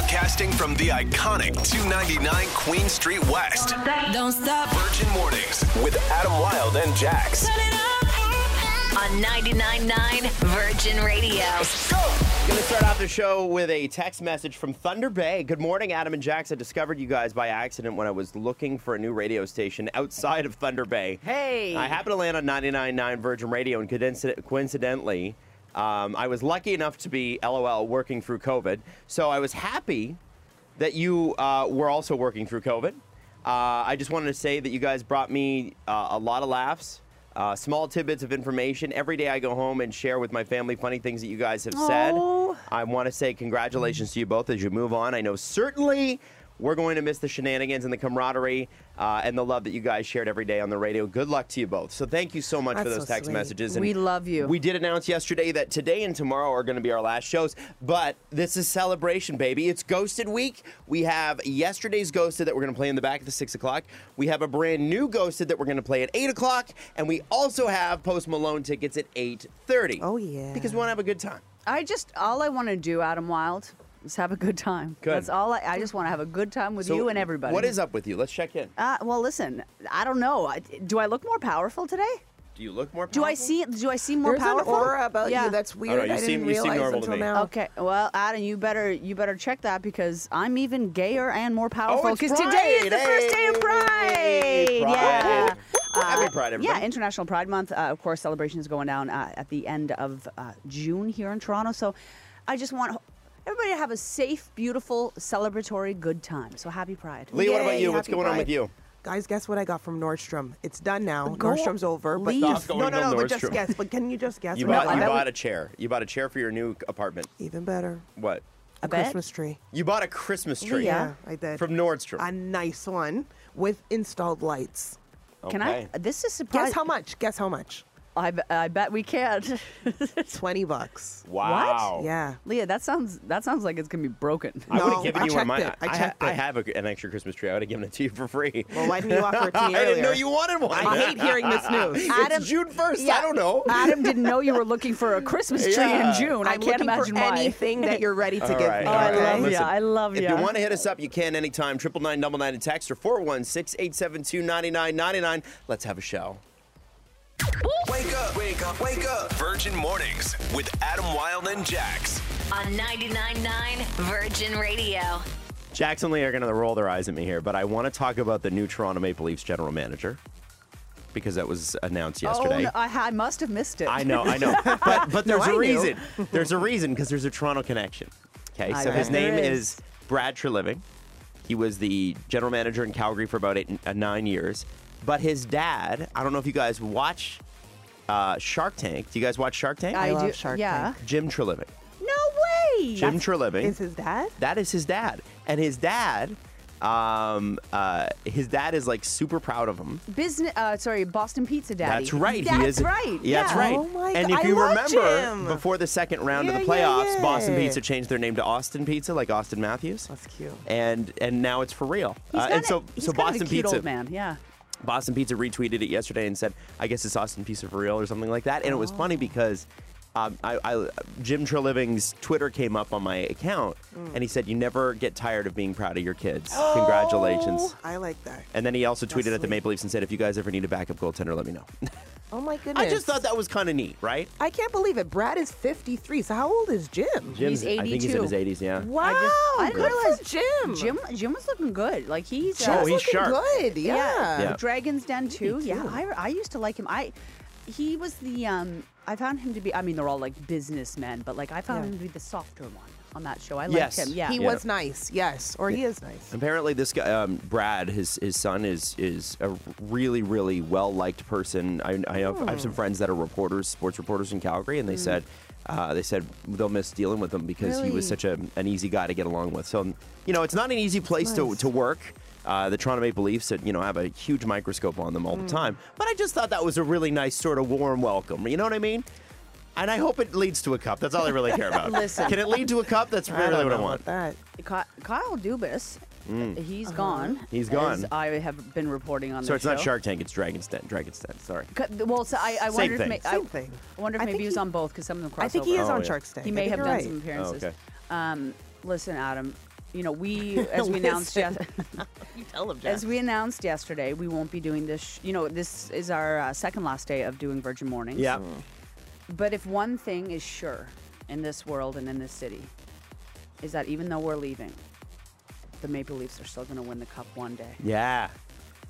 Broadcasting from the iconic 299 Queen Street West. Don't stop. Virgin Mornings with Adam Wylde and Jax. Turn it up. On 99.9 Virgin Radio. Gonna start off the show with a text message from Thunder Bay. Good morning, Adam and Jax. I discovered you guys by accident when I was looking for a new radio station outside of Thunder Bay. Hey. I happened to land on 99.9 Virgin Radio, and coincidentally, um, I was lucky enough to be LOL working through COVID. So I was happy that you uh, were also working through COVID. Uh, I just wanted to say that you guys brought me uh, a lot of laughs, uh, small tidbits of information. Every day I go home and share with my family funny things that you guys have said. I want to say congratulations to you both as you move on. I know certainly we're going to miss the shenanigans and the camaraderie uh, and the love that you guys shared every day on the radio. Good luck to you both. So thank you so much for those so text sweet. messages. We love you. We did announce yesterday that today and tomorrow are going to be our last shows, but this is celebration, baby. It's Ghosted Week. We have yesterday's Ghosted that we're going to play in the back at the six o'clock. We have a brand new Ghosted that we're going to play at eight o'clock, and we also have Post Malone tickets at eight thirty. Oh, yeah. because we want to have a good time. I just all I want to do, Adam Wylde, is have a good time. Good. That's all I. I just want to have a good time with So you and everybody. What is up with you? Let's check in. Uh, well, listen. I don't know. I- Do I look more powerful today? Do you look more? Powerful? Do I see? Do I seem more There's powerful? an aura about Yeah. you that's weird. no, you I seem- didn't you seem realize normal to until me. now. Okay, well, Adam, you better you better check that because I'm even gayer and more powerful. Oh, Because today is the Pride! first day of Pride. Hey, Pride. Pride. Yeah. Happy Pride, everybody. Yeah, International Pride Month. Uh, of course, celebration is going down uh, at the end of uh, June here in Toronto. So, I just want everybody have a safe, beautiful, celebratory, good time. So, happy Pride. Lee, what about you? What's happy going on with you? Guys, guess what I got from Nordstrom? It's done now. Go- Nordstrom's over. But leave. Stop going no, no, no. But just guess. But can you just guess? You what I bought you bet bought we- a chair. You bought a chair for your new apartment. Even better. What? A, bet? Christmas tree. You bought a Christmas tree. Yeah, I did. From Nordstrom. A nice one with installed lights. Can I? This is surprise. Guess how much? Guess how much? I, I bet we can't. Twenty bucks. Wow. Yeah. Leah, that sounds that sounds like it's gonna be broken. I would have given I you one of checked mine. it. I ha- checked I it. have a, an extra Christmas tree. I would have given it to you for free. Well, why didn't you offer it to me I didn't know earlier? you wanted one. I hate hearing this news. Adam- it's June 1st. Yeah, I don't know. Adam didn't know you were looking for a Christmas tree Yeah. in June. I I'm can't looking imagine for why. anything that you're ready to All give right, me. all Oh, I right. love Listen, ya. I love you. If ya. you want to hit us up, you can anytime. Triple nine double nine and text or 416-872-9999. Let's have a show. Wake up, wake up, wake up. Virgin Mornings with Adam Wylde and Jax. On 99.9 Virgin Radio. Jax and Leah are going to roll their eyes at me here, but I want to talk about the new Toronto Maple Leafs general manager because that was announced yesterday. Oh, no, I, I must have missed it. I know, I know. But but there's I a knew. reason. There's a reason because there's a Toronto connection. Okay, I so bet his name there is. is. Brad Treliving. He was the general manager in Calgary for about eight, uh, nine years. But his dad, I don't know if you guys watch uh, Shark Tank. Do you guys watch Shark Tank? I, love do. Shark yeah. Tank. Jim Treliving. No way. Jim Treliving. Is his dad? That is his dad, and his dad, um, uh, his dad is like super proud of him. Business. Uh, sorry, Boston Pizza Daddy. That's right. That's he is. right. Yeah, that's right. Oh my and if I you love remember, Jim. before the second round of the Yeah, yeah, playoffs, Boston. Pizza changed their name to Austin Pizza, like Auston Matthews. That's cute. And and now it's for real. He's Uh, kinda, and so he's so kind Boston of a cute Pizza. old man. Yeah. Boston Pizza retweeted it yesterday and said, "I guess it's Austin Pizza for real" or something like that. And it was funny because um, I, I, Jim Treliving's Twitter came up on my account, Mm. and he said, "You never get tired of being proud of your kids. Oh. Congratulations." I like that. And then he also tweeted at the. Maple Leafs and said, "If you guys ever need a backup goaltender, let me know." Oh my goodness. I just thought that was kind of neat, right? I can't believe it. Brad is 53. So how old is Jim? Jim's, He's I think he's in his 80s. Yeah. Wow. I just- I didn't good realize for Jim. Jim. Jim was looking good. Like he's. Jim's Oh, he's looking sharp. good. Yeah. Yeah. Dragon's Den too. Yeah. I, I used to like him. I he was the um I found him to be I mean they're all like businessmen, but like I found Yeah. him to be the softer one on that show. I Yes. liked him. Yeah. He Yeah. was nice. Yes. Or he is nice. Apparently, this guy, um, Brad, his his son is is a really really well liked person. I, I have I have some friends that are reporters, sports reporters in Calgary, and they said uh, they said they'll miss dealing with him because he was such a, an easy guy to get along with. So you know, it's not an easy place to, nice. to work. Uh, the Toronto Maple Leafs, that you know, have a huge microscope on them all the time. But I just thought that was a really nice sort of warm welcome. You know what I mean? And I hope it leads to a cup. That's all I really care about. Listen. can it lead to a cup? That's I really don't what I want. about that. Ky- Kyle Dubas, he's gone. Mm. He's as gone. I have been reporting on. So the it's not. Shark Tank, it's Dragon's Den. Dragon's Den, sorry. Well, so I, I Same wonder if thing. may, I, Same thing. I wonder if I maybe think he was on both because some of them cross I think he is Oh, on yeah. Shark's Tank. He may have done right. some appearances. okay. Um, listen, Adam, you know, we as we announced yes- You tell him, as we announced yesterday, we won't be doing this. Sh- you know, this is our uh, second last day of doing Virgin Mornings. Yeah. But if one thing is sure in this world and in this city, is that even though we're leaving, the Maple Leafs are still going to win the cup one day. Yeah.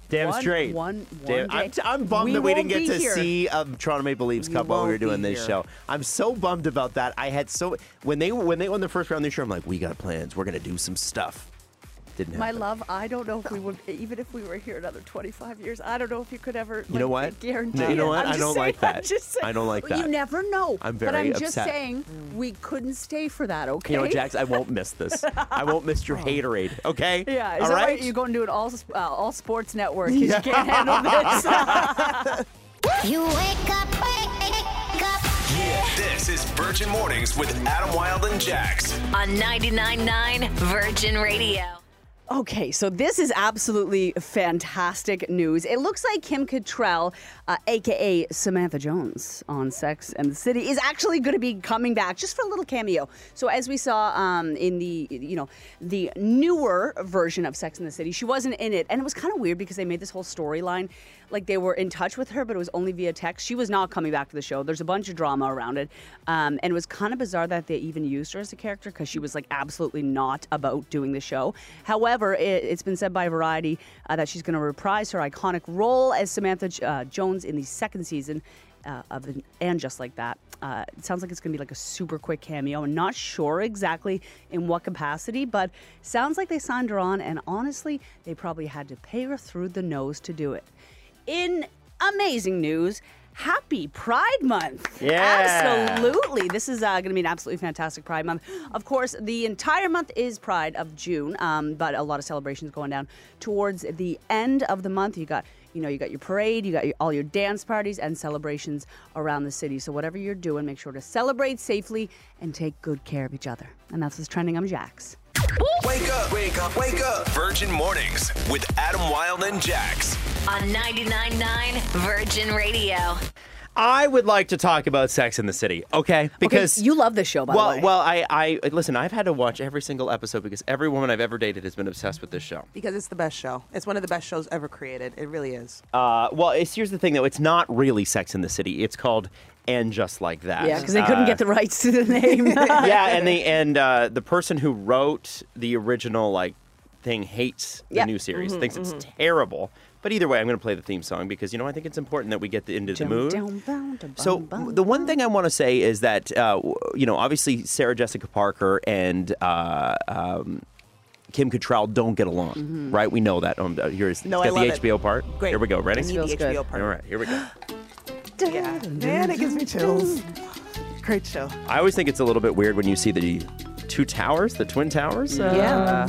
Damn One- straight. one- Damn- one I'm, day. I'm bummed We that we didn't get to here. see a Toronto Maple Leafs You Cup while we were doing this here. show. I'm so bummed about that. I had so when they when they won the first round this year, I'm like, we got plans. We're gonna do some stuff. Didn't My love, I don't know if we would, even if we were here another 25 years, I don't know if you could ever. You know what? Guarantee. No, you know what? I'm I just don't saying- like that. just saying- I don't like that. You never know. I'm very But I'm just saying we couldn't stay for that. Okay. You know, Jax, I won't miss this. I won't miss your haterade. Okay. Yeah, is All that right. right? You go and do an all uh, all sports network 'cause you can't handle this. You wake up, wake up. This is Virgin Mornings with Adam Wylde and Jax. On 99.9 Virgin Radio. Okay, so this is absolutely fantastic news. It looks like Kim Cattrall, uh, aka Samantha Jones on Sex and the City, is actually going to be coming back just for a little cameo. So as we saw um, in the you know the newer version of Sex and the City, she wasn't in it, and it was kind of weird because they made this whole storyline like they were in touch with her, but it was only via text. She was not coming back to the show. There's a bunch of drama around it, um, and it was kind of bizarre that they even used her as a character because she was like absolutely not about doing the show. However, it, it's been said by Variety uh, that she's going to reprise her iconic role as Samantha uh, Jones in the second season. Uh, of the, and just like that, uh, it sounds like it's going to be like a super quick cameo. I'm not sure exactly in what capacity, but sounds like they signed her on. And honestly, they probably had to pay her through the nose to do it in amazing news, happy Pride Month. Yeah. Absolutely. This is uh, going to be an absolutely fantastic Pride Month. Of course, the entire month is Pride of June, um, but a lot of celebrations going down towards the end of the month. You got you know, you got your parade, you got your, all your dance parties and celebrations around the city. So whatever you're doing, make sure to celebrate safely and take good care of each other. And that's what's trending. I'm Jax. Wake up, wake up, wake up. Virgin Mornings with Adam Wylde and Jax. On 99.9 Virgin Radio. I would like to talk about Sex in the City, okay? Because okay, you love this show, by well, the way. well, I, I listen. I've had to watch every single episode because every woman I've ever dated has been obsessed with this show. Because it's the best show. It's one of the best shows ever created. It really is. Uh, well, it's, here's the thing, though. It's not really Sex in the City. It's called And Just Like That. yeah, because they couldn't Uh, get the rights to the name. yeah, and the and uh, the person who wrote the original like thing hates the Yep. new series, thinks it's terrible. But either way, I'm going to play the theme song because you know I think it's important that we get the, into the mood. So the one thing I want to say is that uh, you know obviously Sarah Jessica Parker and uh, um, Kim Cattrall don't get along, right? We know that. Um, uh, here's No, love the it. HBO part. Great. Here we go. Ready? I need Feels the good. HBO part. All right, here we go. Yeah. Man, it gives me chills. Great show. I always think it's a little bit weird when you see the two towers, the twin towers. Uh, Yeah.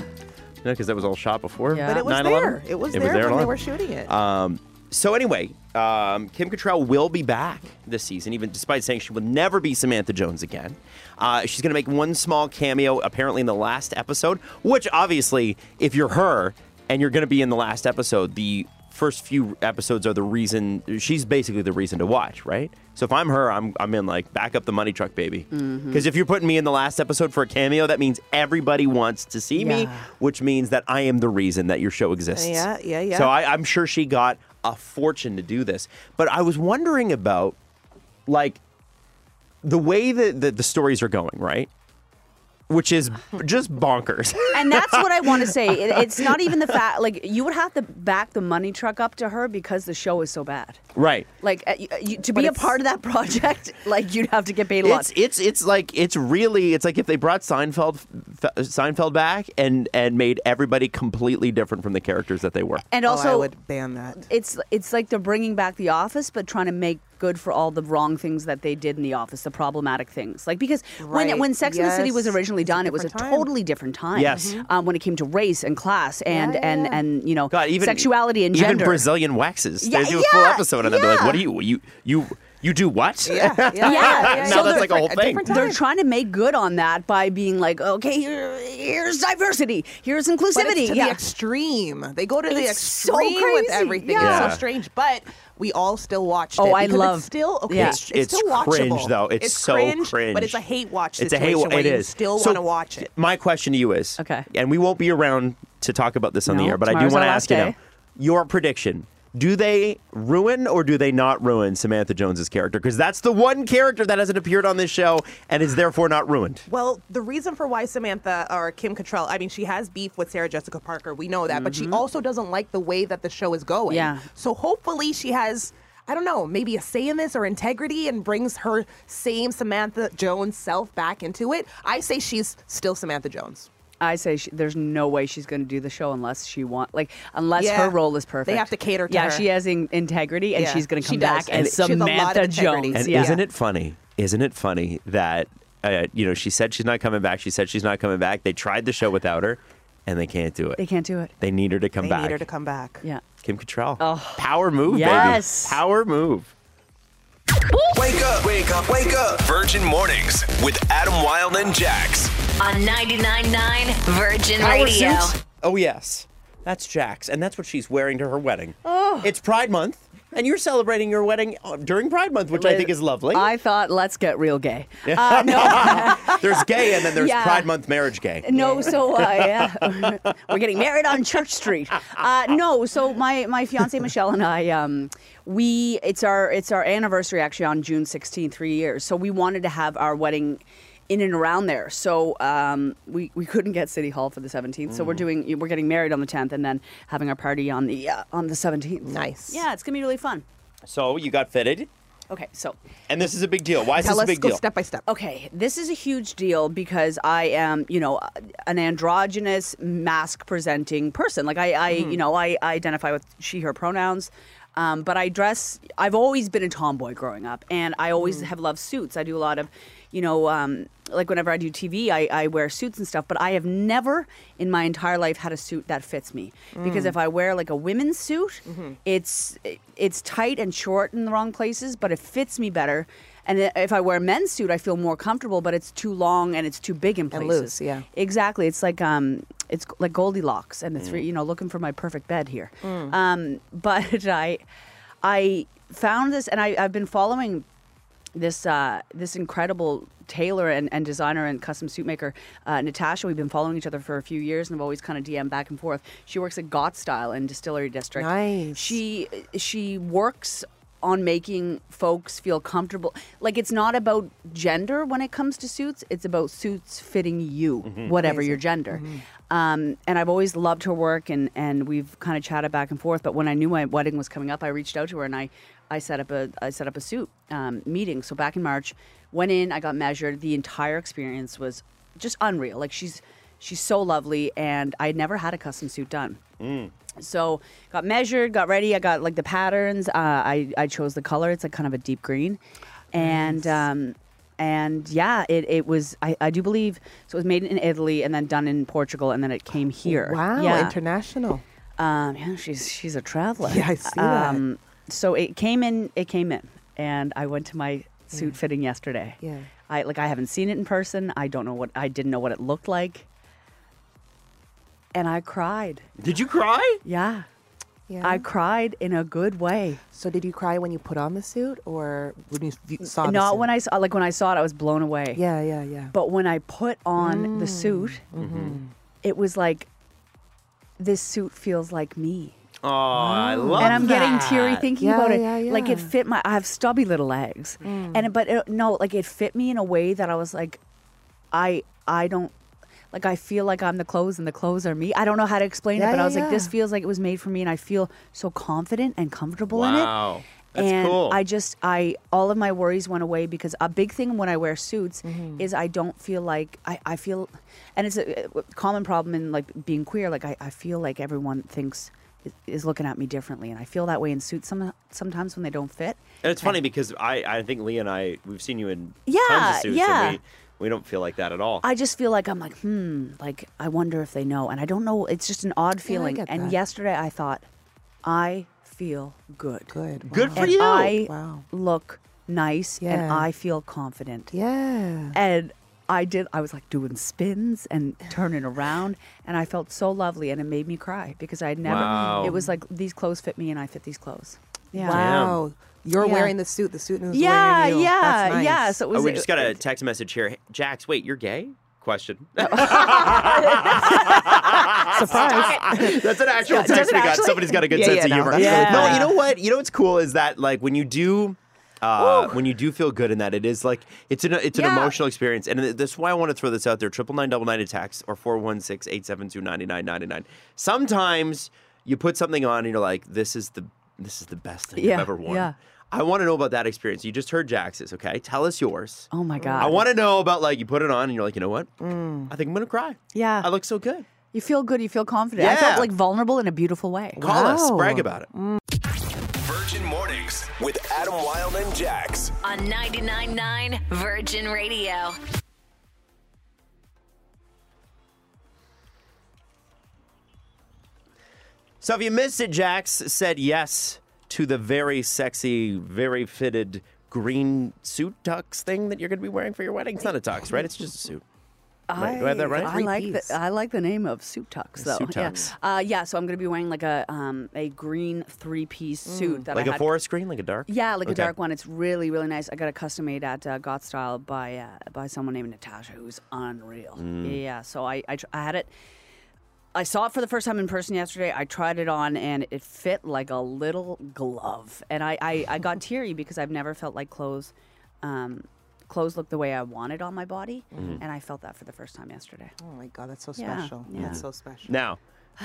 Because that was all shot before. Yeah. But it was 9/11? there. It was It there was there when they were shooting it. Um, so anyway, um, Kim Cattrall will be back this season, even despite saying she will never be Samantha Jones again. Uh, she's going to make one small cameo, apparently in the last episode. Which obviously, if you're her and you're going to be in the last episode, the first few episodes are the reason. She's basically the reason to watch, right? So if I'm her, I'm I'm in like back up the money truck, baby. Mm-hmm. Because if you're putting me in the last episode for a cameo, that means everybody wants to see me, which means that I am the reason that your show exists. Yeah, yeah, yeah. So I, I'm sure she got a fortune to do this. But I was wondering about, like, the way that the, the stories are going, right? Which is just bonkers. and that's what I want to say. It, it's not even the fact like you would have to back the money truck up to her because the show is so bad. right. Like uh, you, you, to But be a part of that project, like you'd have to get paid a lot. It's it's it's like it's really it's like if they brought Seinfeld Seinfeld back and and made everybody completely different from the characters that they were. and oh, also, I would ban that. it's it's like they're bringing back The Office, but trying to make good for all the wrong things that they did in The Office, the problematic things. Like because when Right. when Sex and the City was originally It's done, it was a time. totally different time. Yes. Um, when it came to race and class and Yeah, and yeah. and you know God, even sexuality and gender. even. Brazilian waxes. Yeah, they do a full yeah, episode and they'd be like, "What do you you you?" You do what? Yeah, yeah, Yeah. yeah, Now So that's they're- like a whole different- a They're trying to make good on that by being like, okay, here, here's diversity, here's But inclusivity. it's to yeah. the extreme. They go to the It's so extreme with everything. Yeah. It's so strange, but we all still watched Oh, it. I love- It's still okay. Yeah. It's, It's still watchable. cringe, though. It's so cringe, cringe. but it's a hate watch. It's a hate. situation It where you is. still So, want to watch it. My question to you is Okay. and we won't be around to talk about this on the air, but I do want to ask last you now. Your prediction. Do they ruin or do they not ruin Samantha Jones's character? Because that's the one character that hasn't appeared on this show and is therefore not ruined. Well, the reason for why Samantha or Kim Cattrall, I mean, she has beef with Sarah Jessica Parker. We know that, but she mm-hmm. also doesn't like the way that the show is going. Yeah. So hopefully she has. I don't know, maybe a say in this or integrity and brings her same Samantha Jones self back into it. I say she's still Samantha Jones. I say she, there's no way she's going to do the show unless she want like unless Yeah. her role is perfect. They have to cater to yeah, her. Yeah, she has in, integrity and Yeah, she's going to come does. back And as she a lot of Samantha integrity. Jones. And yeah. isn't it funny? Isn't it funny that uh, you know she said she's not coming back. She said she's not coming back. They tried the show without her, and they can't do it. They can't do it. They need her to come back. They back. need her to come back. Yeah. Kim Cattrall. Oh. Power move, Yes. baby. Power move. Wake up, wake up, wake up. Virgin Mornings with Adam Wylde and Jax. On 99.9 Virgin Power Radio. suits? Oh yes, that's Jax, and that's what she's wearing to her wedding. Oh. It's Pride Month, and you're celebrating your wedding uh, during Pride Month, which I think is lovely. I thought, let's get real gay. Uh, no, there's gay, and then there's Yeah. Pride Month marriage gay. no, so uh, yeah, we're getting married on Church Street. Uh, no, so my my fiance Michelle and I, um, we it's our it's our anniversary actually on June 16th, three years. So we wanted to have our wedding in and around there. So um, we we couldn't get City Hall for the 17th. So we're doing we're getting married on the 10th and then having our party on the uh, on the 17th. Nice. Yeah, it's gonna be really fun. So you got fitted, Okay, so and this is a big deal. Why is Tell this a big go deal? step by step. Okay, this is a huge deal because I am, you know, an androgynous mask presenting person. Like I, I you know, I, I identify with she, her pronouns. Um, but I dress, I've always been a tomboy growing up, and I always have loved suits. I do a lot of, you know, um, like whenever I do TV, I, I wear suits and stuff, but I have never in my entire life had a suit that fits me. Because if I wear like a women's suit, it's it's tight and short in the wrong places, but it fits me better. And if I wear a men's suit, I feel more comfortable, but it's too long and it's too big in And places. loose, yeah. Exactly. It's like um, it's like Goldilocks, and it's re- you know looking for my perfect bed here. Um, but I, I found this, and I, I've been following this uh, this incredible tailor and, and designer and custom suit maker, uh, Natasha. We've been following each other for a few years, and I've always kind of DM back and forth. She works at Got Style in Distillery District. Nice. She she works on making folks feel comfortable. Like it's not about gender when it comes to suits. It's about suits fitting you, whatever your gender. Um, and I've always loved her work, and, and we've kind of chatted back and forth. But when I knew my wedding was coming up, I reached out to her and I, I set up a I set up a suit um, meeting. So back in March, went in, I got measured. The entire experience was just unreal. Like she's she's so lovely, and I had never had a custom suit done. So got measured, got ready. I got like the patterns. Uh, I I chose the color. It's like kind of a deep green, and um, and yeah, it, it was. I, I do believe so. It was made in Italy and then done in Portugal, and then it came here. Wow, yeah. international. Um, yeah, she's she's a traveler. Yeah, I see that. So it came in. It came in, and I went to my suit fitting yesterday. Yeah. I like I haven't seen it in person. I don't know what I didn't know what it looked like, and I cried. Did you cry? Yeah. Yeah. I cried in a good way. so did you cry when you put on the suit or when you v- saw the Not suit? when I saw like when I saw it, I was blown away. Yeah, yeah, yeah. But when I put on the Mm. suit, Mm-hmm. it was like this suit feels like me. Oh, I love it. and I'm getting teary thinking Yeah, about it. yeah, Like it yeah. Mm. fit my. I have stubby little legs, and but it, no, like it fit me in a way that I was like, I I don't. Like I feel like I'm the clothes and the clothes are me. I don't know how to explain Yeah, it, but I yeah, was like, this yeah. feels like it was made for me, and I feel so confident and comfortable in it. Wow. That's and cool. I just I all of my worries went away because a big thing when I wear suits Mm-hmm. is I don't feel like I, I feel and it's a, a common problem in like being queer like I, I feel like everyone thinks is- is looking at me differently and I feel that way in suits some sometimes when they don't fit. And it's funny because I, I think Lee and I, we've seen you in Yeah, tons of suits, yeah. and we, we don't feel like that at all. I just feel like I'm like hmm like I wonder if they know and I don't know it's just an odd feeling get and that. yesterday I thought I feel good. Good. Good for and you. I Wow. look nice, and I feel confident. Yeah. And I did. I was like doing spins and turning around, and I felt so lovely, and it made me cry because I had never. Wow. It was like these clothes fit me, and I fit these clothes. Yeah. Wow. You're Yeah. wearing the suit. The suit is Yeah, wearing you. yeah, That's nice. yeah. So it oh, was. Oh, we just got a text message here. Hey, Jax, wait, you're gay? Question. Surprise. That's an actual Yeah, text it we got. actually? Somebody's got a good Yeah, sense yeah, of no, humor. that's really No, you know what? You know what's cool is that like when you do. Uh, when you do feel good in that, it is like it's an it's an Yeah. emotional experience, and this is why I want to throw this out there: triple nine double nine a text or four one six eight seven two ninety nine ninety nine. Sometimes you put something on and you're like, "This is the this is the best thing Yeah, I've ever worn." yeah. I want to know about that experience. You just heard Jax's, okay? Tell us yours. Oh my god. I want to know about like you put it on and you're like, you know what? I think I'm gonna cry. Yeah. I look so good. You feel good. You feel confident. I Yeah. felt like vulnerable in a beautiful way. Call us, brag about it. Virgin Mornings with Adam Wylde and Jax. On 99.9 Virgin Radio. So if you missed it, Jax said yes to the very sexy, very fitted green suit tux thing that you're going to be wearing for your wedding. It's not a tux, right? It's just a suit. Right. Do I have that right? I like Three-piece. the I like the name of suit tux though. Suit Yeah. Uh, yeah. So I'm gonna be wearing like a um, a green three piece suit that Like I a had. forest green, like a dark. Yeah, like a dark one. It's really, really nice. I got a custom made at uh, Got Style by uh, by someone named Natasha, who's unreal. Mm. Yeah, so I, I tr- I had it. I saw it for the first time in person yesterday. I tried it on, and it fit like a little glove. And I, I, I got teary because I've never felt like clothes, um, clothes look the way I wanted on my body, Mm-hmm. and I felt that for the first time yesterday. Oh my God, that's so Yeah, special. yeah. That's so special. Now,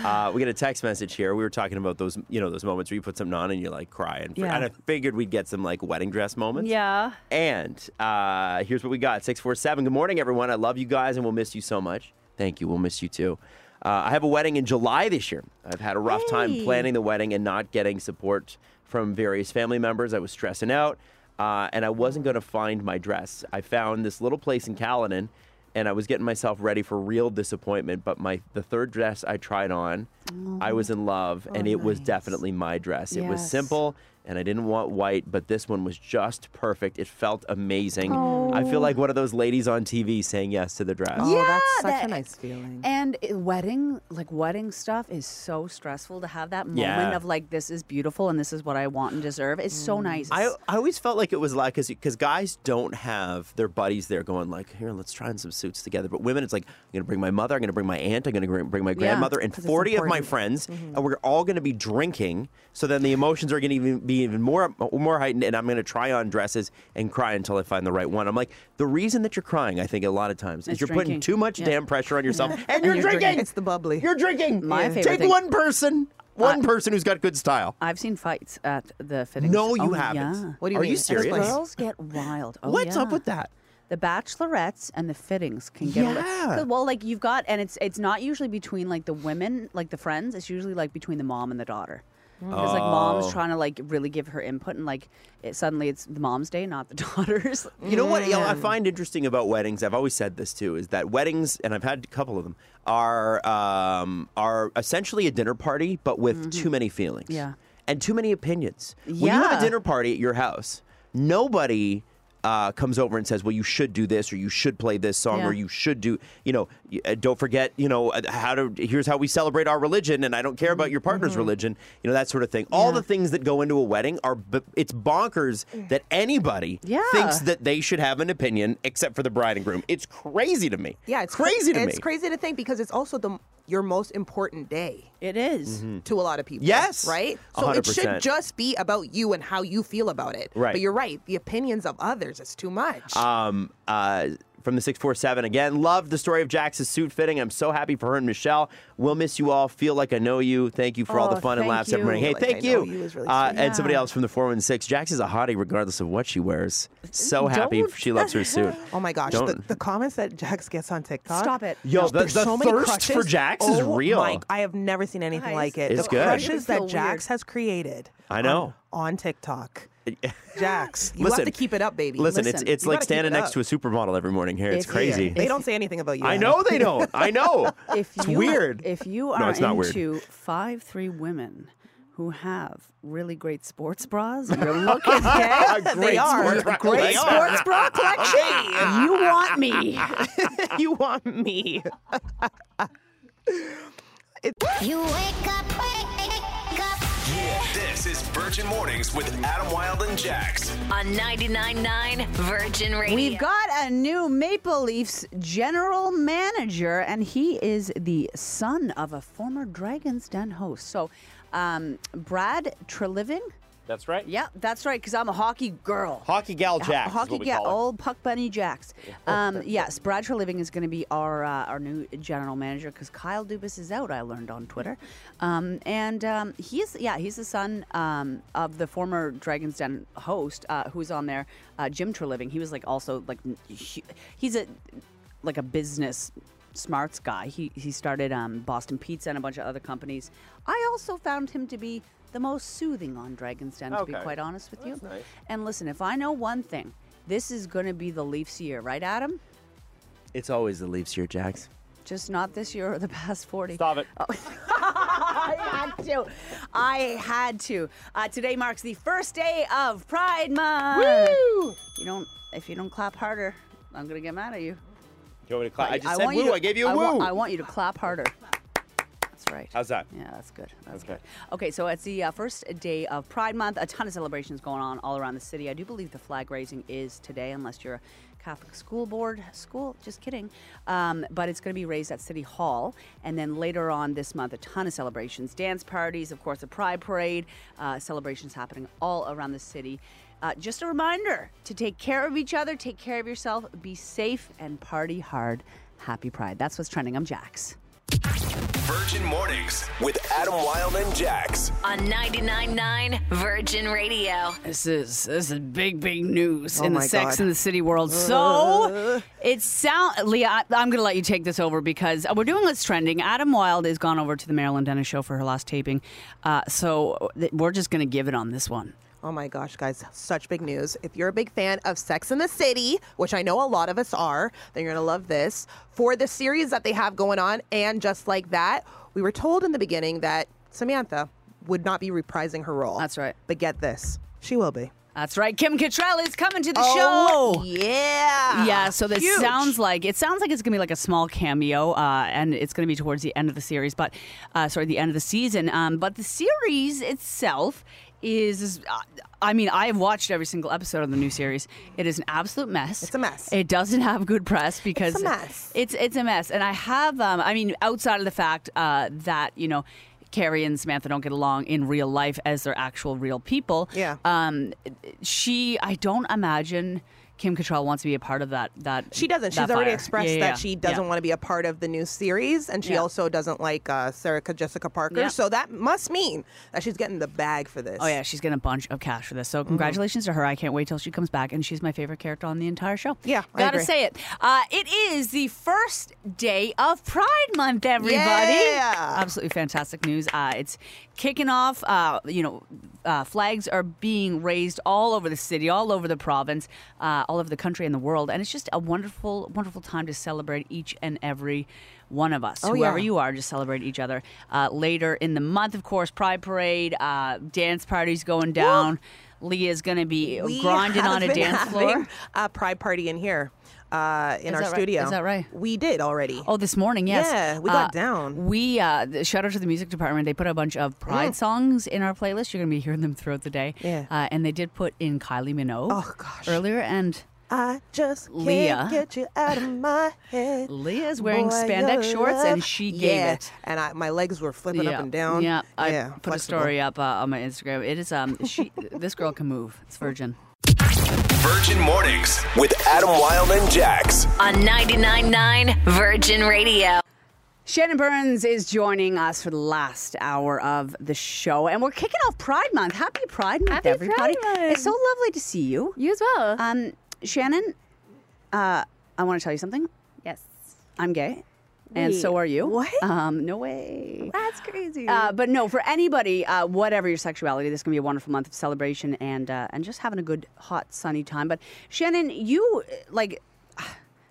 uh, we get a text message here. We were talking about those, you know, those moments where you put something on and you like cry, and, Yeah. and I figured we'd get some like wedding dress moments. Yeah. And uh, here's what we got 647. Good morning, everyone. I love you guys and we'll miss you so much. Thank you. We'll miss you too. Uh, I have a wedding in July this year. I've had a rough time planning the wedding and not getting support from various family members. I was stressing out uh, and I wasn't going to find my dress. I found this little place in Caledon and I was getting myself ready for real disappointment. But my the third dress I tried on, I was in love and it was definitely my dress. It was simple and I didn't want white, but this one was just perfect. It felt amazing. I feel oh. like one of those ladies on TV saying yes to the dress. Oh, Yeah, that's such that- a nice feeling. And wedding, like wedding stuff, is so stressful to have that moment Yeah. of like, this is beautiful and this is what I want and deserve. It's so mm. nice. I, I always felt like it was like because guys don't have their buddies there going like here let's try on some suits together but women it's like I'm gonna bring my mother I'm gonna bring my aunt I'm gonna bring bring my grandmother and 'cause it's 40 of my important. friends mm-hmm. and we're all gonna be drinking so then the emotions are gonna even be even more more heightened and I'm gonna try on dresses and cry until I find the right one I'm like the reason that you're crying I think a lot of times is It's you're putting too much Yeah. damn pressure on yourself and, And you're, you're drinking. drinking. It's the bubbly. you're drinking My favorite take thing- one person one person who's got good style I've seen fights at the fittings. No, you Oh, haven't. Yeah. What do you Are mean? you Explain. serious? Girls get wild. Oh, what's up with that The bachelorettes and the fittings can get a little- Well, like you've got, and it's it's not usually between like the women, like the friends. It's usually like between the mom and the daughter. Because like mom's Oh. trying to like really give her input, and like it, suddenly it's the mom's day, not the daughter's. You know what you know, Mm. I find interesting about weddings? I've always said this too: is that weddings, and I've had a couple of them, are um, are essentially a dinner party, but with too many feelings, Mm-hmm. Yeah. and too many opinions. When you have a dinner party at your house, nobody. Uh, comes over and says, "Well, you should do this, or you should play this song, Yeah. or you should do, you know, uh, don't forget, you know, uh, how to. Here's how we celebrate our religion, and I don't care about your partner's religion, you know, that sort of thing. All Mm-hmm. The things that go into a wedding are, it's bonkers that anybody Yeah. thinks that they should have an opinion except for the bride and groom. It's crazy to me. Yeah, it's cra- crazy to me. It's crazy to think because it's also the your most important day It is. to a lot of people. Yes, right. So hundred it should just be about you and how you feel about it. Right. But you're right. The opinions of others is too much. Um, uh, from the 647 again. Love the story of Jax's suit fitting. I'm so happy for her and Michelle. We'll miss you all. Feel like I know you. Thank you for all the Oh, fun and thank laughs every morning. Hey, like thank I you. you really uh, sweet. and somebody else from the 416. Jax is a hottie regardless of what she wears. So happy Don't- she loves her suit. oh my gosh, the, the comments that Jax gets on TikTok. Stop it. Yo, No. the, There's the so thirst for Jax is Oh real. my- I have never seen anything Guys, like it. It's the good. crushes I that Jax weird. has created. I on- know. On, TikTok. Jax, you Listen. have to keep it up, baby. Listen, it's Listen, it's you like standing it next to a supermodel every morning here. It's If- crazy. They don't say anything about you. I know they don't. I know. If it's you, weird. If you No, are it's not weird. into five three women who have really great sports bras. You're looking okay. Great are. sports bra Great collection. sports bra collection. You want me? you want me? You wake up, wake up. Yeah, this is Virgin Mornings with Adam Wylde and Jax. On 99.9 Virgin Radio. We've got a new Maple Leafs general manager, and he is the son of a former Dragons Den host. So, um, Brad Treliving. That's right. Yeah, that's right, because I'm a hockey girl. Hockey gal Jack. Hockey gal, old Puck Bunny Jax. Um, yes, Brad Treliving is going to be our uh, our new general manager because Kyle Dubas is out. I learned on Twitter, um, and um, he's yeah he's the son um, of the former Dragons Den host uh, who's on there, uh, Jim Treliving. He was like also like he's a like a business smarts guy. He he started um, Boston Pizza and a bunch of other companies. I also found him to be the most soothing on Dragon's Den, to be quite honest with you. nice. And listen, if I know one thing, this is going to be the Leafs year, right, Adam? It's always the Leafs year, Jax. Just not this year or the past 40. Stop it. I had to. I had to. Uh, today marks the first day of Pride Month. Woo! You don't. If you don't clap harder, I'm gonna get mad at you. You want me to clap? I just said want you woo. to- I gave you a I woo. want- I want you to clap harder. That's right. How's that? Yeah, that's good. That's Okay. good. Okay, so it's the uh, first day of Pride Month. A ton of celebrations going on all around the city. I do believe the flag raising is today, unless you're a Catholic school board school. Just kidding. Um, but it's going to be raised at City Hall, and then later on this month, a ton of celebrations, dance parties, of course, a Pride parade, uh, celebrations happening all around the city. Uh, just a reminder to take care of each other, take care of yourself, be safe, and party hard. Happy Pride. That's what's trending. I'm Jax. Virgin Mornings with Adam Wylde and Jax. On 99.9 Virgin Radio. This is this is big big news in the my Sex God. and the City world. So it sound Leah, I, I'm going to let you take this over because we're doing what's trending. Adam Wylde has gone over to the Marilyn Denis show for her last taping, uh, so th- we're just going to give it on this one. Oh my gosh, guys, such big news. If you're a big fan of Sex in the City, which I know a lot of us are, then you're going to love this. For the series that they have going on, and just like that, we were told in the beginning that Samantha would not be reprising her role. That's right. But get this, she will be. That's right. Kim Cattrall is coming to the show. Oh, show. yeah. Yeah, so this Huge. sounds like it sounds like it's gonna be like a small cameo, uh, and it's gonna be towards the end of the series, but uh, sorry, the end of the season. Um, but the series itself is, uh, I mean, I have watched every single episode of the new series. It is an absolute mess. It's a mess. It doesn't have good press because it's a mess. It's it's a mess, and I have, um, I mean, outside of the fact uh, that you know. Carrie and Samantha don't get along in real life as they're actual real people. Yeah. Um, she, I don't imagine Kim Cattrall wants to be a part of that. That She doesn't. that She's already expressed Yeah, yeah, that she doesn't want to be a part of the new series, and she also doesn't like uh, Sarah Jessica Parker. So that must mean that she's getting the bag for this. Oh yeah, she's getting a bunch of cash for this. Mm-hmm. So congratulations to her. I can't wait till she comes back, and she's my favorite character on the entire show. Yeah, I gotta agree. say it. Uh, it is the first day of Pride Month, everybody. Yeah. absolutely fantastic news. Uh, it's kicking off. Uh, you know, uh, flags are being raised all over the city, all over the province, uh, all over the country and the world, and it's just a wonderful, wonderful time to celebrate each and every one of us, Oh, whoever yeah. you are, just celebrate each other. Uh, later in the month, of course, Pride Parade, uh, dance parties going down. Leah's going to be We grinding on a dance floor. A pride party in here, uh, in Is our that right? studio. Is that right? We did already. Oh, this morning, yes. Yeah, we got Uh, down. We uh, shout out to the music department. They put a bunch of Pride songs in our playlist. You're gonna be hearing them throughout the day. Yeah. Uh, and they did put in Kylie Minogue. Oh, gosh. Earlier, and I just can't Leah. get you out of my head. Leah's wearing Boy, spandex shorts, and she gave yeah. it. And I, my legs were flipping up and down. Yeah, I yeah, put flexible. a story up uh, on my Instagram. It is um, she. this girl can move. It's Virgin. Virgin Mornings with Adam Wylde and Jax. On 99.9 Virgin Radio. Shannon Burns is joining us for the last hour of the show, and we're kicking off Pride Month. Happy Pride Month, Happy everybody! Pride Month. It's so lovely to see you. You as well. Um, Shannon, uh, I want to tell you something. yes. I'm gay, and so are you. what? Um, no way. That's crazy. Uh, but no, for anybody, uh, whatever your sexuality, this is gonna be a wonderful month of celebration and uh, and just having a good, hot, sunny time. But Shannon, you uh, like.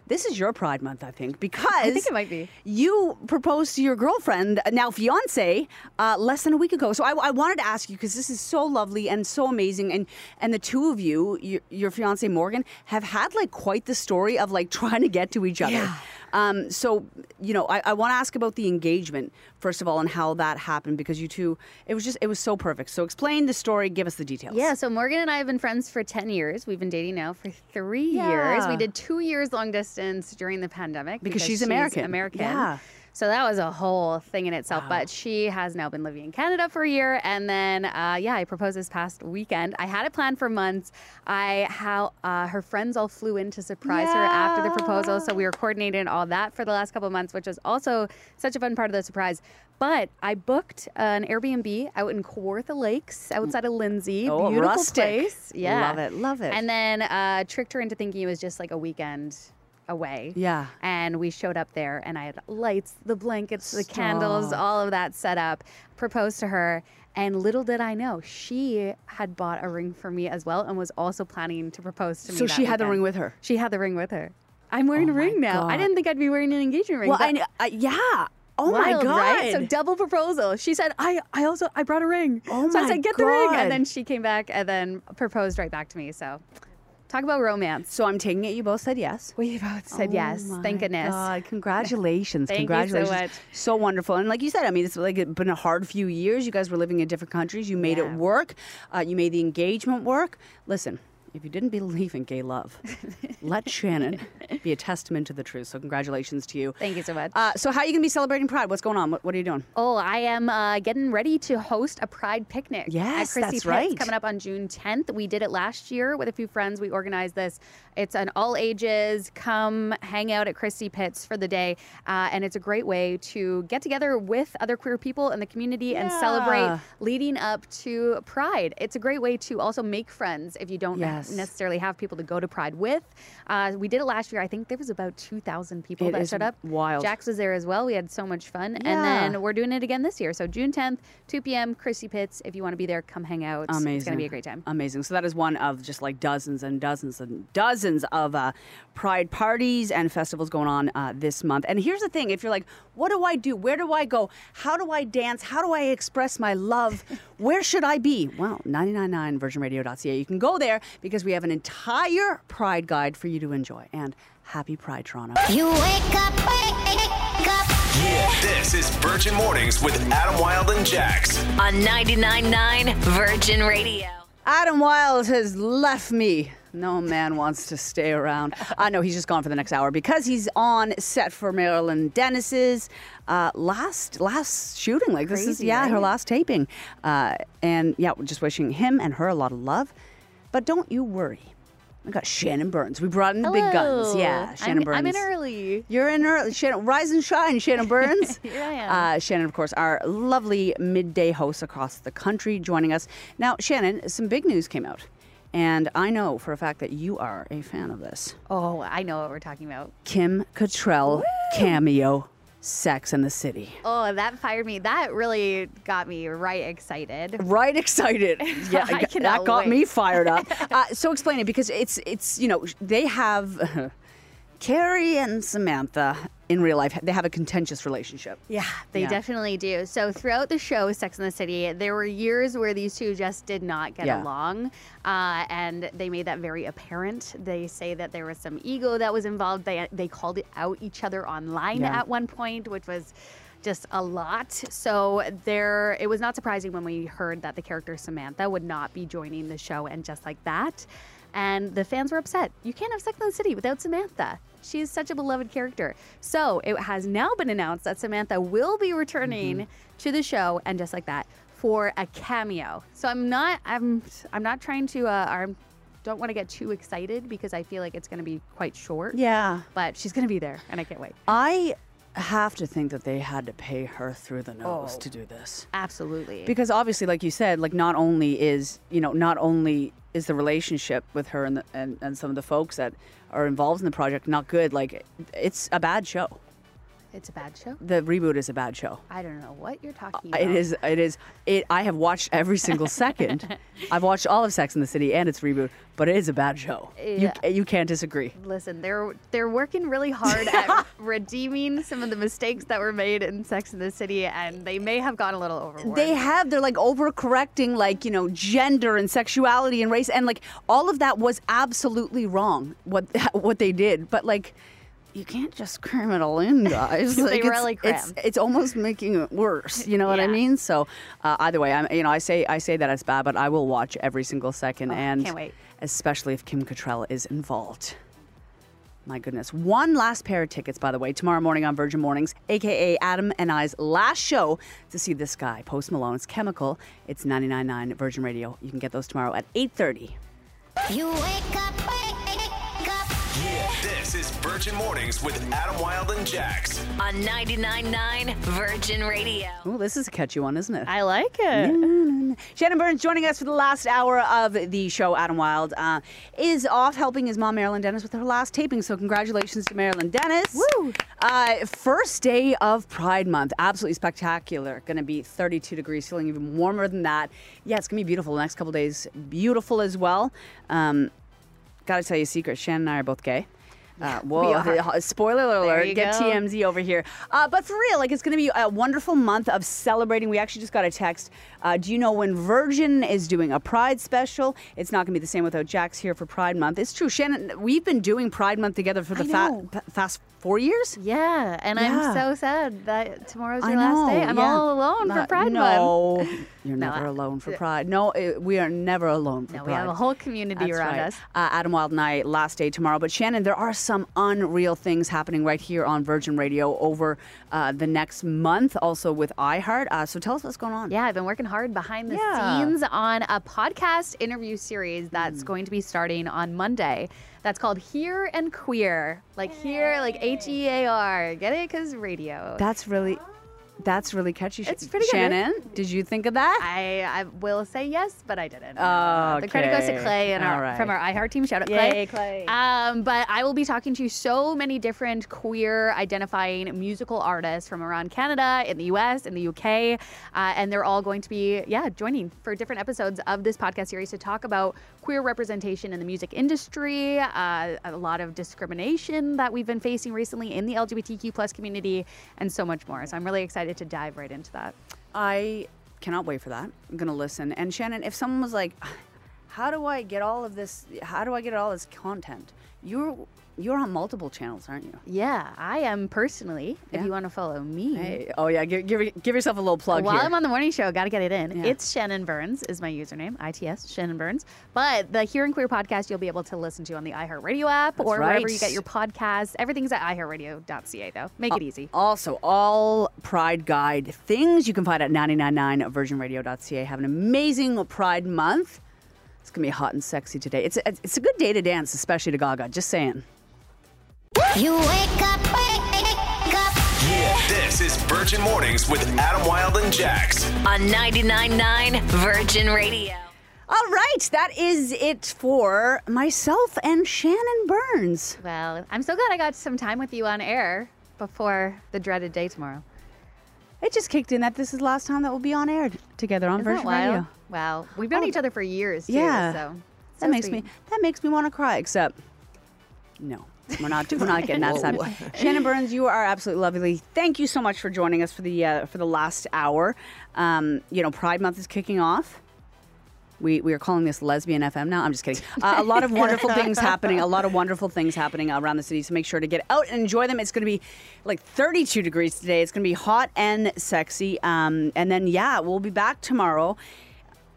this is your Pride Month, I think, because I think it might be. You proposed to your girlfriend, now fiance, uh, less than a week ago. So I, I wanted to ask you because this is so lovely and so amazing, and and the two of you, your, your fiance Morgan, have had like quite the story of like trying to get to each other. Yeah. Um, so, you know, I, I want to ask about the engagement, first of all, and how that happened because you two, it was just, it was so perfect. So, explain the story, give us the details. Yeah, so Morgan and I have been friends for 10 years. We've been dating now for three years. Yeah. We did two years long distance during the pandemic Because she's American. American. Yeah. So that was a whole thing in itself. But she has now been living in Canada for a year. And then, uh, yeah, I proposed this past weekend. I had it planned for months. I how uh, her friends all flew in to surprise her after the proposal. So we were coordinating all that for the last couple of months, which was also such a fun part of the surprise. But I booked an Airbnb out in Kawartha Lakes outside of Lindsay. Oh, Beautiful rustic. place. Yeah. Love it, love it. And then uh, tricked her into thinking it was just like a weekend away. Yeah. And we showed up there and I had lights, the blankets, the candles, all of that set up. Proposed to her. And little did I know, she had bought a ring for me as well and was also planning to propose to me. So she had the ring with her? She had the ring with her. I'm wearing Oh a ring now. I didn't think I'd be wearing an engagement ring. Well, I, I yeah. Oh my god. Right? So double proposal. She said, I, I also I brought a ring. Oh so I my said, get the ring. And then she came back and then proposed right back to me. So talk about romance. So I'm taking it you both said yes. We both said yes. Oh Thank goodness. God, congratulations. Thank you so congratulations. much. So wonderful. And like you said, I mean, it's like it's been a hard few years. You guys were living in different countries. You made it work. Uh, you made the engagement work. Listen, if you didn't believe in gay love, let Shannon be a testament to the truth. So congratulations to you. Thank you so much. Uh, so how are you going to be celebrating Pride? What's going on? What, what are you doing? Oh, I am uh, getting ready to host a Pride picnic. Yes, at Christie that's Pits right. Coming up on June 10th. We did it last year with a few friends. We organized this. It's an all ages come hang out at Christie Pits for the day, uh, and it's a great way to get together with other queer people in the community and celebrate leading up to Pride. It's a great way to also make friends if you don't Yes. Necessarily have people to go to Pride with. Uh, we did it last year. I think there was about 2,000 people It that showed up. wild. Jax was there as well. We had so much fun, Yeah. and then we're doing it again this year. So June 10th, 2 p.m., Christie Pits. If you want to be there, come hang out. Amazing. It's going to be a great time. Amazing. So that is one of just like dozens and dozens and dozens of uh, Pride parties and festivals going on uh, this month. And here's the thing: if you're like, what do I do? Where do I go? How do I dance? How do I express my love? Where should I be? Well, 999 virginradio.ca. You can go there because we have an entire Pride guide for you to enjoy. And happy Pride, Toronto. You wake up, wake up. Yeah. This is Virgin Mornings with Adam Wylde and Jax. On 99.9 Virgin Radio. Adam Wylde has left me. No man wants to stay around. I know he's just gone for the next hour because he's on set for Marilyn Denis's uh, last last shooting. Like this is Crazy, yeah her last taping, uh, and yeah, we're just wishing him and her a lot of love. But don't you worry, we got Shannon Burns. We brought in the big guns. Yeah, Shannon I'm, Burns. I'm in early. You're in early. Shannon, rise and shine, Shannon Burns. Here I am. Uh, Shannon, of course, our lovely midday host across the country, joining us. Now, Shannon, some big news came out. And I know for a fact that you are a fan of this. Oh, I know what we're talking about. Kim Cattrall cameo, Sex and the City. Oh, that fired me. That really got me right excited. Right excited. Yeah, I that got wait. me fired up. uh, so explain it because it's it's you know they have Carrie and Samantha in real life. They have a contentious relationship. Yeah, they Yeah. definitely do. So throughout the show, Sex and the City, there were years where these two just did not get Yeah. along, uh, and they made that very apparent. They say that there was some ego that was involved. They they called it out each other online Yeah. at one point, which was just a lot. So there, it was not surprising when we heard that the character Samantha would not be joining the show, and just like that. And the fans were upset. You can't have Sex and the City without Samantha. She is such a beloved character. So it has now been announced that Samantha will be returning Mm-hmm. to the show, and just like that, for a cameo. So I'm not, I'm, I'm not trying to, uh, I don't want to get too excited because I feel like it's going to be quite short. Yeah. But she's going to be there, and I can't wait. I have to think that they had to pay her through the nose Oh. to do this. Oh, absolutely. Because obviously, like you said, like not only is you know not only is the relationship with her and the, and, and some of the folks that are involved in the project not good, like it's a bad show. It's a bad show. The reboot is a bad show. I don't know what you're talking Uh, about. It is. It is. It. I have watched every single second. I've watched all of Sex in the City and its reboot, but it is a bad show. You Yeah. you can't disagree. Listen, they're they're working really hard at redeeming some of the mistakes that were made in Sex in the City, and they may have gone a little overboard. They have. They're like overcorrecting, like you know, gender and sexuality and race, and like all of that was absolutely wrong. What what they did, but like. You can't just cram it all in, guys. They Like, it's- really it's, crammed. it's almost making it worse. You know what I mean? So, uh, either way, I'm. You know, I say I say that it's bad, but I will watch every single second, and Oh, can't wait. especially if Kim Cattrall is involved. My goodness. One last pair of tickets, by the way, tomorrow morning on Virgin Mornings, aka Adam and I's last show to see this guy, Post Malone. It's Chemical. It's 99.9 Virgin Radio. You can get those tomorrow at 8.30. You wake up, wake up. This is Virgin Mornings with Adam Wylde and Jax. On 99.9 Virgin Radio. Oh, this is a catchy one, isn't it? I like it. Shannon Burns joining us for the last hour of the show. Adam Wylde uh, is off helping his mom, Marilyn Denis, with her last taping. So, congratulations to Marilyn Denis. Woo! Uh, first day of Pride Month. Absolutely spectacular. Going to be 32 degrees, feeling even warmer than that. Yeah, it's going to be beautiful the next couple days. Beautiful as well. Um, Got to tell you a secret. Shannon and I are both gay. Uh, whoa! Spoiler alert! Get go. TMZ over here. Uh, but for real, like it's going to be a wonderful month of celebrating. We actually just got a text. Uh, do you know when Virgin is doing a Pride special? It's not going to be the same without Jax here for Pride Month. It's true, Shannon. We've been doing Pride Month together for the fa- know. pa- fast four years. Yeah, and Yeah. I'm so sad that tomorrow's your last day. I'm yeah. all alone for Not- Pride Month. no, you're never alone for Pride. No, it, we are never alone for No, Pride. we have a whole community That's around right. us. Uh, Adam Wylde and I, last day tomorrow. But Shannon, there are some unreal things happening right here on Virgin Radio over uh, the next month, also with iHeart. Uh, so tell us what's going on. Yeah, I've been working hard behind the Yeah. scenes on a podcast interview series that's Hmm. going to be starting on Monday. That's called Here and Queer. Like here, like H E A R. Get it? Because radio. That's really, that's really catchy. It's pretty good. Shannon, did you think of that? I, I will say yes, but I didn't. Oh, The credit goes to. Clay and our, right. from our iHeart team. Shout out Yay, Clay. Clay. Um, but I will be talking to so many different queer identifying musical artists from around Canada, in the US, in the UK. Uh, and they're all going to be, yeah, joining for different episodes of this podcast series to talk about queer representation in the music industry, uh, a lot of discrimination that we've been facing recently in the LGBTQ plus community, and so much more. So I'm really excited to dive right into that. I cannot wait for that. I'm gonna listen. And Shannon, if someone was like, "How do I get all of this? How do I get all this content?" You're you're on multiple channels, aren't you? Yeah, I am personally. Yeah. If you want to follow me, Hey, oh yeah, give, give give yourself a little plug while here. I'm on the morning show, got to get it in. Yeah. It's Shannon Burns is my username, ITS Shannon Burns. But the Here and Queer podcast you'll be able to listen to on the iHeartRadio app or wherever you get your podcasts. Everything's at iHeartRadio.ca though. Make it easy. Also, all Pride Guide things you can find at 999virginradio.ca. Have an amazing Pride month. It's gonna be hot and sexy today. It's a, it's a good day to dance, especially to Gaga. Just saying. You wake up, wake up. This is Virgin Mornings with Adam Wylde and Jax. On 99.9 Virgin Radio. All right, that is it for myself and Shannon Burns. Well, I'm so glad I got some time with you on air before the dreaded day tomorrow. It just kicked in that this is the last time that we'll be on air together on Isn't that Virgin wild? Radio. Wow, we've known Oh, each other for years too. yeah. so That makes sweet. me that makes me want to cry. Except, no, we're not we're not getting that side. Shannon Burns, you are absolutely lovely. Thank you so much for joining us for the uh, for the last hour. Um, you know, Pride Month is kicking off. We, we are calling this lesbian FM now. I'm just kidding. Uh, a lot of wonderful things happening. A lot of wonderful things happening around the city. So make sure to get out and enjoy them. It's going to be like 32 degrees today. It's going to be hot and sexy. Um, and then yeah, we'll be back tomorrow.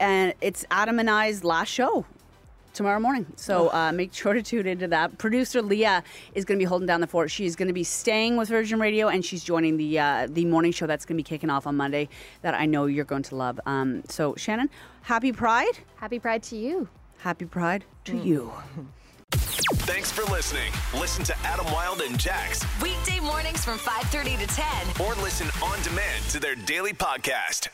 And it's Adam and I's last show tomorrow morning. So uh, make sure to tune into that. Producer Leah is going to be holding down the fort. She's going to be staying with Virgin Radio, and she's joining the uh, the morning show that's going to be kicking off on Monday. That I know you're going to love. Um, so Shannon, happy Pride, Happy Pride to you. happy Pride to Mm. you. Thanks for listening. Listen to Adam Wylde and Jax Weekday mornings from 5.30 to 10. or listen on demand to their daily podcast.